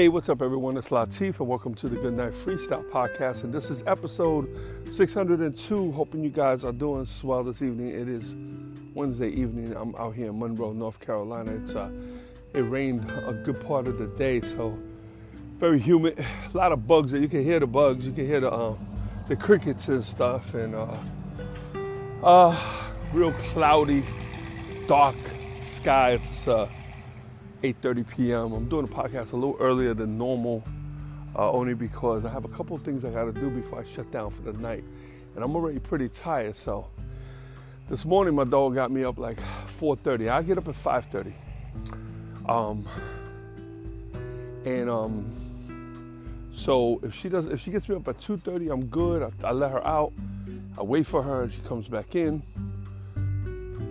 Hey, what's up, everyone? It's Latif, and welcome to the Good Night Freestyle Podcast. And this is episode 602. Hoping you guys are doing well this evening. It is Wednesday evening. I'm out here in Monroe, North Carolina. It's uh, it rained a good part of the day, so very humid. A lot of bugs. You can hear the bugs. You can hear the uh, the crickets and stuff, and uh, uh real cloudy, dark sky. It's uh, 8:30 p.m. I'm doing the podcast a little earlier than normal, uh, only because I have a couple of things I got to do before I shut down for the night, and I'm already pretty tired. So this morning my dog got me up like 4:30. I get up at 5:30, um, and um, so if she does, if she gets me up at 2:30, I'm good. I, I let her out. I wait for her, and she comes back in.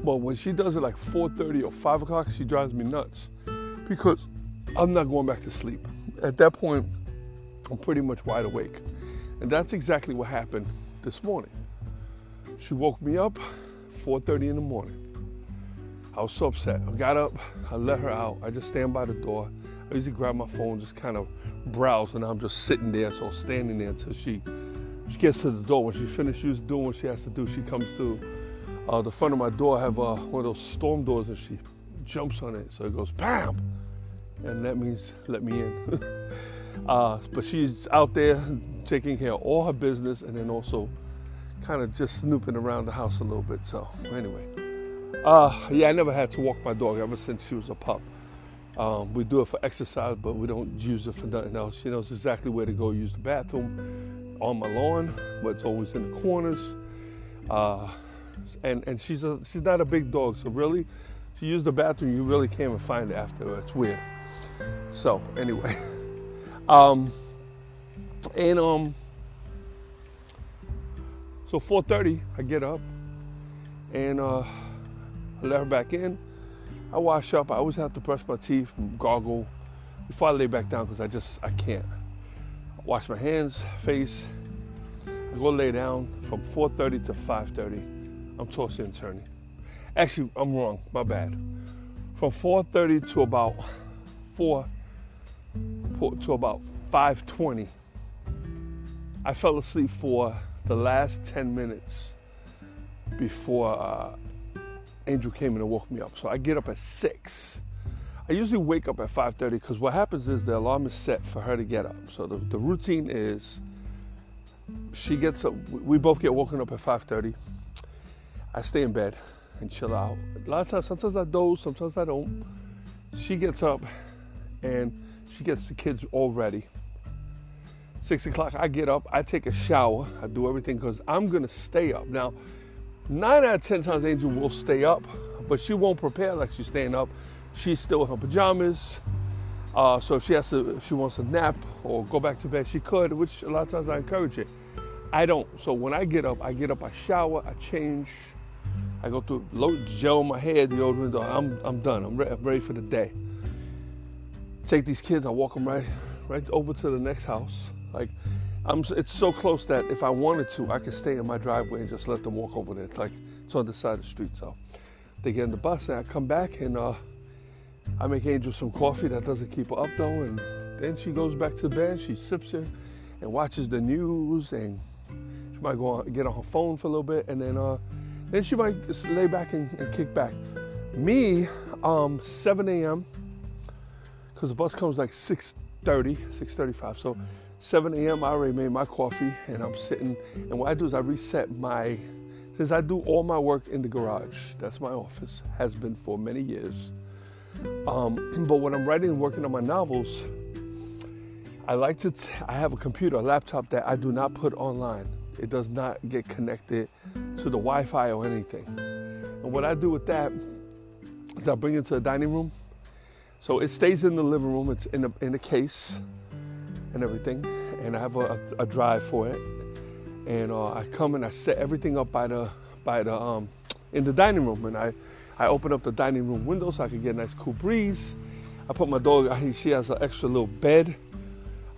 But when she does it like 4:30 or 5 o'clock, she drives me nuts because I'm not going back to sleep. At that point, I'm pretty much wide awake. And that's exactly what happened this morning. She woke me up 4:30 in the morning. I was so upset. I got up, I let her out. I just stand by the door. I usually grab my phone, just kind of browse, and I'm just sitting there, so I'm standing there until she she gets to the door. When she finishes doing what she has to do, she comes to uh, the front of my door. I have uh, one of those storm doors, and she jumps on it, so it goes bam and that means let me in. uh, but she's out there taking care of all her business and then also kind of just snooping around the house a little bit. So anyway, uh, yeah, I never had to walk my dog ever since she was a pup. Um, we do it for exercise, but we don't use it for nothing else. She knows exactly where to go use the bathroom on my lawn, but it's always in the corners. Uh, and and she's a she's not a big dog, so really, she used the bathroom. You really can't even find it after. It's weird. So anyway, um, and um, so 4:30, I get up and uh, I let her back in. I wash up. I always have to brush my teeth, gargle before I lay back down because I just I can't. I wash my hands, face. I go lay down from 4:30 to 5:30. I'm tossing and turning. Actually, I'm wrong. My bad. From 4:30 to about 4 to about 5:20. I fell asleep for the last 10 minutes before uh, Angel came in and woke me up. So I get up at six. I usually wake up at 5:30 because what happens is the alarm is set for her to get up. So the, the routine is she gets up. We both get woken up at 5:30. I stay in bed and chill out. A lot of times, sometimes I doze, sometimes I don't. She gets up and she gets the kids all ready. Six o'clock, I get up, I take a shower, I do everything because I'm gonna stay up. Now, nine out of ten times Angel will stay up, but she won't prepare like she's staying up. She's still in her pajamas. Uh, so if she has to, if she wants to nap or go back to bed, she could, which a lot of times I encourage it. I don't. So when I get up, I get up, I shower, I change, I go through load gel my hair, deodorant. I'm I'm done. I'm, re- I'm ready for the day take these kids, I walk them right, right over to the next house. Like, I'm, it's so close that if I wanted to, I could stay in my driveway and just let them walk over there. It's like it's on the side of the street. So they get in the bus and I come back and uh, I make Angel some coffee that doesn't keep her up though. And then she goes back to bed. She sips it and watches the news and she might go on, get on her phone for a little bit and then uh, then she might lay back and, and kick back. Me, um, 7 a.m because the bus comes like 6.30, 6.35. So 7 a.m. I already made my coffee and I'm sitting. And what I do is I reset my, since I do all my work in the garage, that's my office, has been for many years. Um, but when I'm writing and working on my novels, I like to, t- I have a computer, a laptop that I do not put online. It does not get connected to the Wi Fi or anything. And what I do with that is I bring it to the dining room. So it stays in the living room. It's in a, in the case and everything. And I have a, a, a drive for it. And uh, I come and I set everything up by the by the um, in the dining room. And I I open up the dining room window so I can get a nice cool breeze. I put my dog. She has an extra little bed.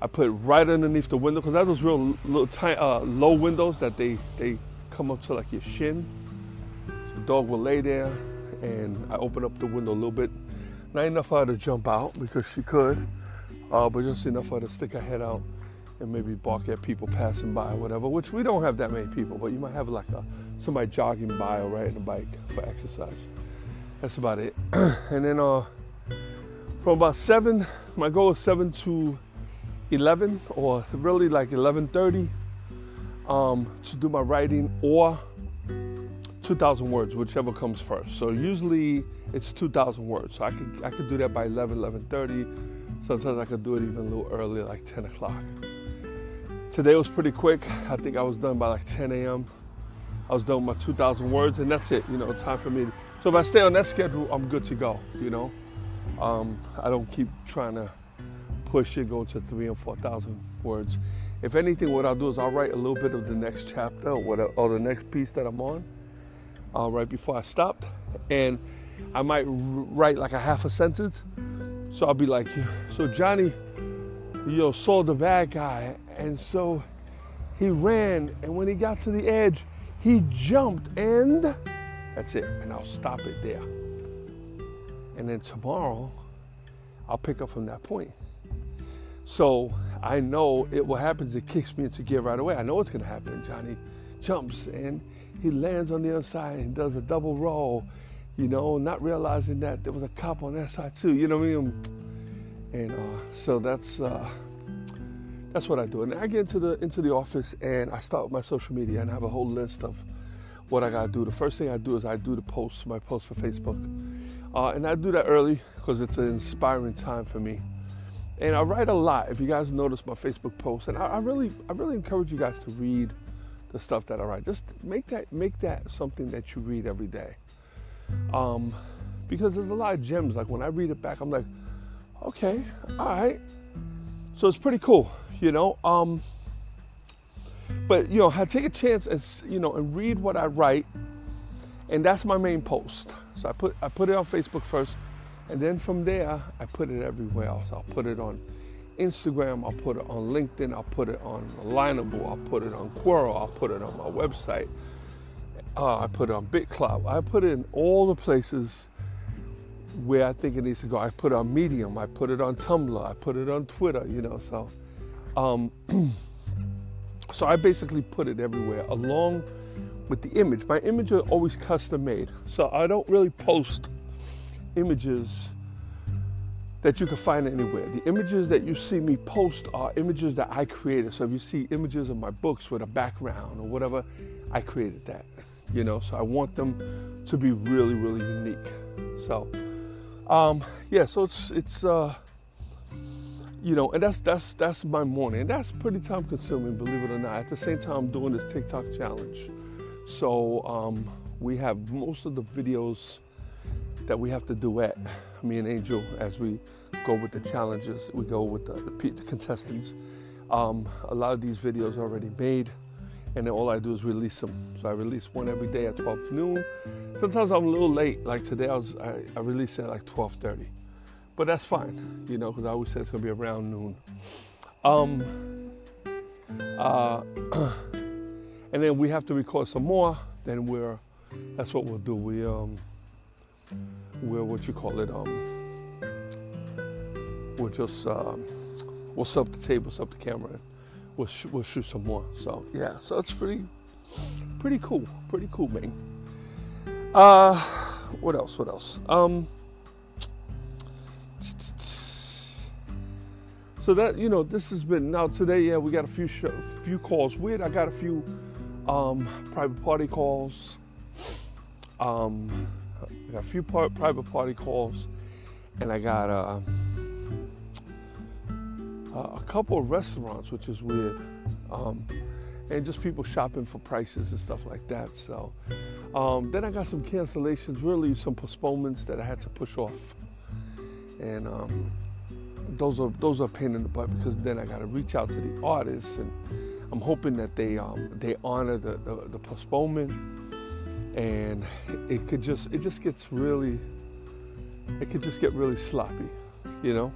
I put it right underneath the window because that was real little tiny, uh, low windows that they they come up to like your shin. The dog will lay there, and I open up the window a little bit. Not enough for her to jump out because she could, uh, but just enough for her to stick her head out and maybe bark at people passing by or whatever. Which we don't have that many people, but you might have like a somebody jogging by or riding a bike for exercise. That's about it. and then uh, from about seven, my goal is seven to 11 or really like 11:30 um, to do my writing or 2,000 words, whichever comes first. So usually it's 2,000 words. So I could I could do that by 11, 11:30. Sometimes I could do it even a little earlier, like 10 o'clock. Today was pretty quick. I think I was done by like 10 a.m. I was done with my 2,000 words, and that's it. You know, time for me. So if I stay on that schedule, I'm good to go. You know, um, I don't keep trying to push it, go to three and 4,000 words. If anything, what I'll do is I'll write a little bit of the next chapter or, or the next piece that I'm on uh, right before I stop. And I might write like a half a sentence. So I'll be like, so Johnny, you know, saw the bad guy. And so he ran. And when he got to the edge, he jumped. And that's it. And I'll stop it there. And then tomorrow, I'll pick up from that point. So I know it what happens, it kicks me into gear right away. I know it's gonna happen. Johnny jumps and he lands on the other side and does a double roll, you know, not realizing that there was a cop on that side too, you know what I mean? And uh, so that's uh, that's what I do. And I get into the into the office and I start with my social media and I have a whole list of what I gotta do. The first thing I do is I do the post, my post for Facebook. Uh, and I do that early because it's an inspiring time for me and I write a lot. If you guys notice my Facebook posts, and I, I, really, I really encourage you guys to read the stuff that I write. Just make that, make that something that you read every day. Um, because there's a lot of gems. Like when I read it back, I'm like, okay, all right. So it's pretty cool, you know. Um, but you know, I take a chance and you know and read what I write, and that's my main post. So I put I put it on Facebook first and then from there, I put it everywhere else. I'll put it on Instagram, I'll put it on LinkedIn, I'll put it on Lineable, I'll put it on Quora, I'll put it on my website. Uh, I put it on BitClout. I put it in all the places where I think it needs to go. I put it on Medium, I put it on Tumblr, I put it on Twitter, you know, so um, so I basically put it everywhere along with the image. My images are always custom made. So I don't really post images that you can find anywhere. The images that you see me post are images that I created. So if you see images of my books with a background or whatever, I created that. You know, so I want them to be really, really unique. So, um, yeah, so it's it's uh, you know, and that's that's that's my morning. That's pretty time consuming, believe it or not. At the same time, I'm doing this TikTok challenge. So um, we have most of the videos that we have to duet, me and Angel, as we go with the challenges, we go with the, the, the contestants. Um, a lot of these videos are already made, and then all I do is release them. So I release one every day at 12 noon. Sometimes I'm a little late, like today I was I, I released it at like 12:30, but that's fine, you know, because I always say it's gonna be around noon. Um, uh, and then we have to record some more. Then we're that's what we'll do. We um, we'll what you call it um we'll just uh, we'll up the table, up the camera, we'll sh- we'll shoot some more. So yeah, so it's pretty pretty cool, pretty cool, man. Uh, what else? What else? Um. So that you know, this has been now today. Yeah, we got a few show, few calls. Weird. I got a few um, private party calls. Um, I got a few part, private party calls, and I got uh, a couple of restaurants, which is weird, um, and just people shopping for prices and stuff like that. So Um, then I got some cancellations, really some postponements that I had to push off, and um, those are those are a pain in the butt because then I got to reach out to the artists, and I'm hoping that they um, they honor the, the, the postponement, and it could just it just gets really it could just get really sloppy, you know,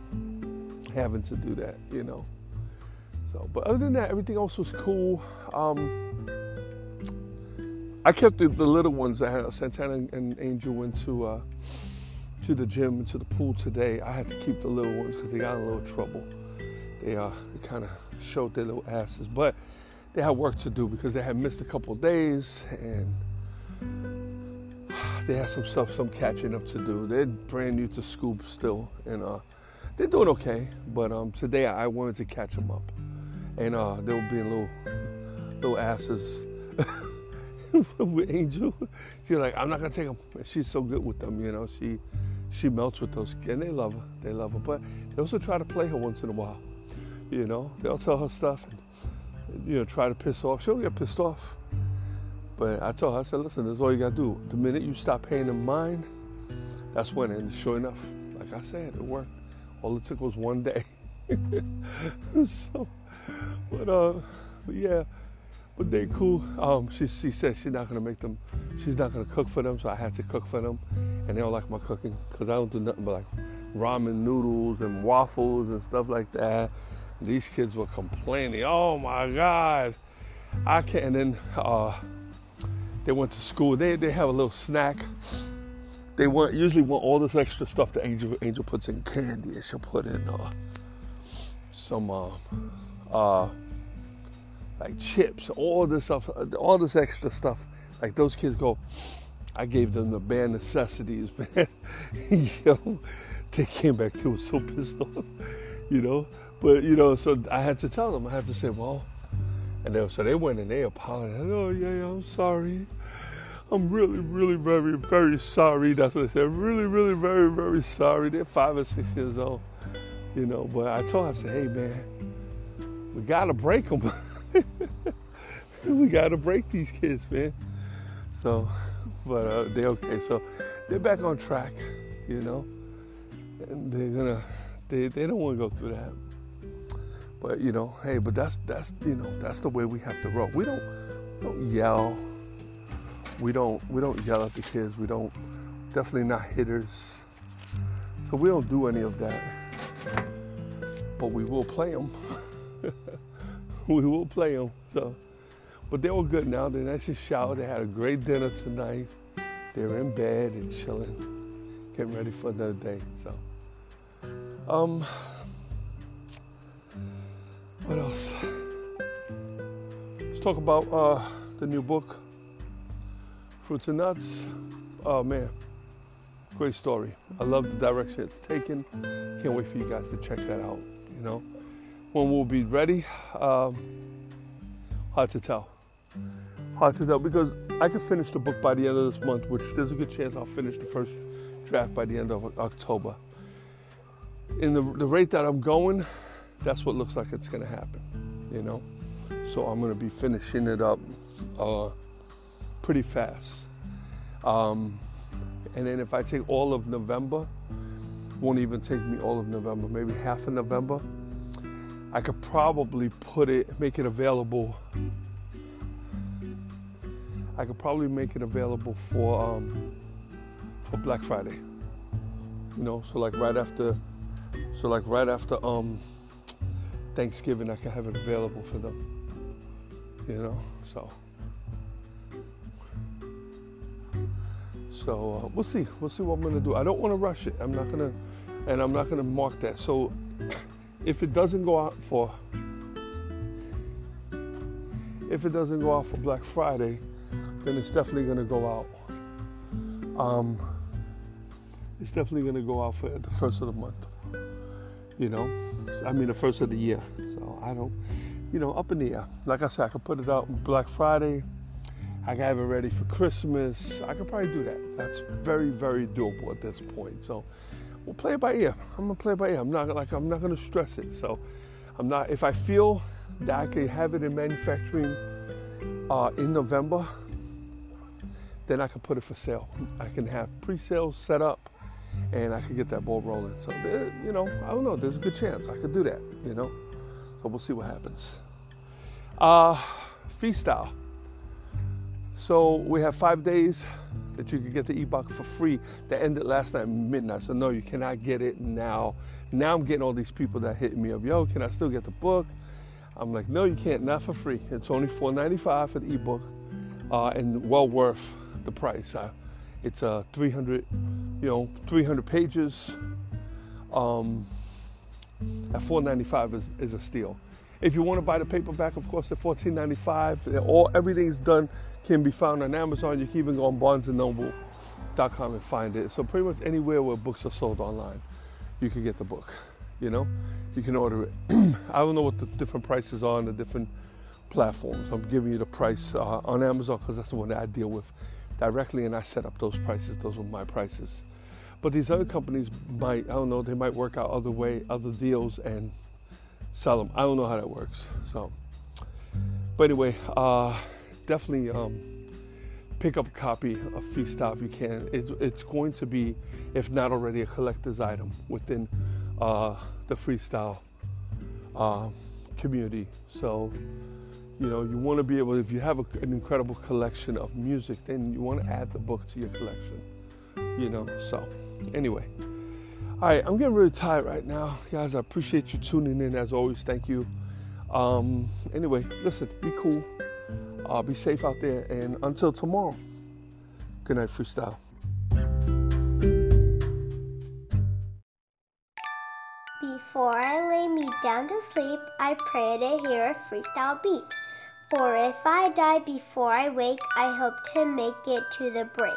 having to do that, you know. So, but other than that, everything else was cool. Um, I kept the, the, little ones. I had Santana and Angel went to uh, to the gym and to the pool today. I had to keep the little ones because they got in a little trouble. They uh, kind of showed their little asses, but they had work to do because they had missed a couple days and they had some stuff, some catching up to do. They're brand new to Scoop still, and uh, they're doing okay. But um, today I wanted to catch them up and uh, they were being little little asses with Angel. She's like, I'm not gonna take them. she's so good with them, you know. She she melts with those, and they love her. They love her, but they also try to play her once in a while. You know, they'll tell her stuff, and you know, try to piss off. She'll get pissed off. But I told her, I said, listen, that's all you gotta do. The minute you stop paying them mind, that's when. And sure enough, like I said, it worked. All it took was one day. so but uh, but yeah, but they cool. Um, she she said she's not gonna make them. She's not gonna cook for them, so I had to cook for them, and they don't like my cooking because I don't do nothing but like ramen noodles and waffles and stuff like that. These kids were complaining. Oh my God, I can't. And then uh, they went to school. They they have a little snack. They want usually want all this extra stuff that Angel Angel puts in candy, and she'll put in uh, some. Uh, uh, like chips, all this stuff, all this extra stuff. Like those kids go, I gave them the bare necessities, man. Yo, they came back, they were so pissed off, you know. But you know, so I had to tell them. I had to say, well, and they so they went and they apologized. Oh yeah, I'm sorry. I'm really, really, very, very sorry. That's what they said. Really, really, very, very sorry. They're five or six years old, you know. But I told, her, I said, hey man, we gotta break them. we gotta break these kids, man. So, but uh, they're okay. So they're back on track, you know. And they're gonna, they they don't want to go through that. But you know, hey, but that's that's you know that's the way we have to roll. We don't don't yell. We don't we don't yell at the kids. We don't definitely not hitters. So we don't do any of that. But we will play them. we will play them. So, but they were good now. They nice and showered. They had a great dinner tonight. They were in bed and chilling, getting ready for another day. So, um, what else? Let's talk about uh, the new book, Fruits and Nuts. Oh man, great story. I love the direction it's taken. Can't wait for you guys to check that out. You know when we'll be ready. Um, hard to tell. Hard to tell because I could finish the book by the end of this month, which there's a good chance I'll finish the first draft by the end of October. In the, the rate that I'm going, that's what looks like it's going to happen, you know. So I'm going to be finishing it up uh, pretty fast. Um, and then if I take all of November, won't even take me all of November, maybe half of November I could probably put it, make it available. I could probably make it available for um, for Black Friday. You know, so like right after, so like right after um, Thanksgiving, I can have it available for them. You know, so. So uh, we'll see. We'll see what I'm gonna do. I don't want to rush it. I'm not gonna, and I'm not gonna mark that. So if it doesn't go out for if it doesn't go out for Black Friday, then it's definitely going to go out. Um, it's definitely going to go out for the first of the month. You know, I mean the first of the year. So I don't, you know, up in the air. Like I said, I could put it out Black Friday. I can have it ready for Christmas. I could probably do that. That's very, very doable at this point. So we'll play it by ear. I'm gonna play it by ear. I'm not like I'm not gonna stress it. So I'm not. If I feel that I can have it in manufacturing uh, in November, then I can put it for sale. I can have pre-sales set up and I could get that ball rolling. So, you know, I don't know. There's a good chance I could do that, you know. So we'll see what happens. Uh, freestyle. So we have five days that you can get the ebook for free. That ended last night midnight. So no, you cannot get it now. Now I'm getting all these people that hit me up. Yo, can I still get the book? I'm like, no, you can't. Not for free. It's only $4.95 for the ebook, uh, and well worth the price. Uh, it's uh, 300, you know, 300 pages. Um, at 4.95 is, is a steal. If you want to buy the paperback, of course, at 14.95. All everything's done can be found on Amazon. You can even go on BarnesandNoble.com and find it. So pretty much anywhere where books are sold online, you can get the book. You know, you can order it. I don't know what the different prices are on the different platforms. I'm giving you the price uh, on Amazon because that's the one that I deal with directly, and I set up those prices. Those are my prices. But these other companies might, I don't know, they might work out other way, other deals, and sell them. I don't know how that works. So, but anyway, uh, definitely um, pick up a copy of Freestyle if you can. It, it's going to be, if not already, a collector's item within uh, the freestyle uh, community. So, you know, you want to be able, if you have a, an incredible collection of music, then you want to add the book to your collection. You know, so anyway. All right, I'm getting really tired right now. Guys, I appreciate you tuning in as always. Thank you. Um, anyway, listen, be cool. Uh, be safe out there. And until tomorrow, good night, freestyle. Before I lay me down to sleep, I pray to hear a freestyle beat. For if I die before I wake, I hope to make it to the break.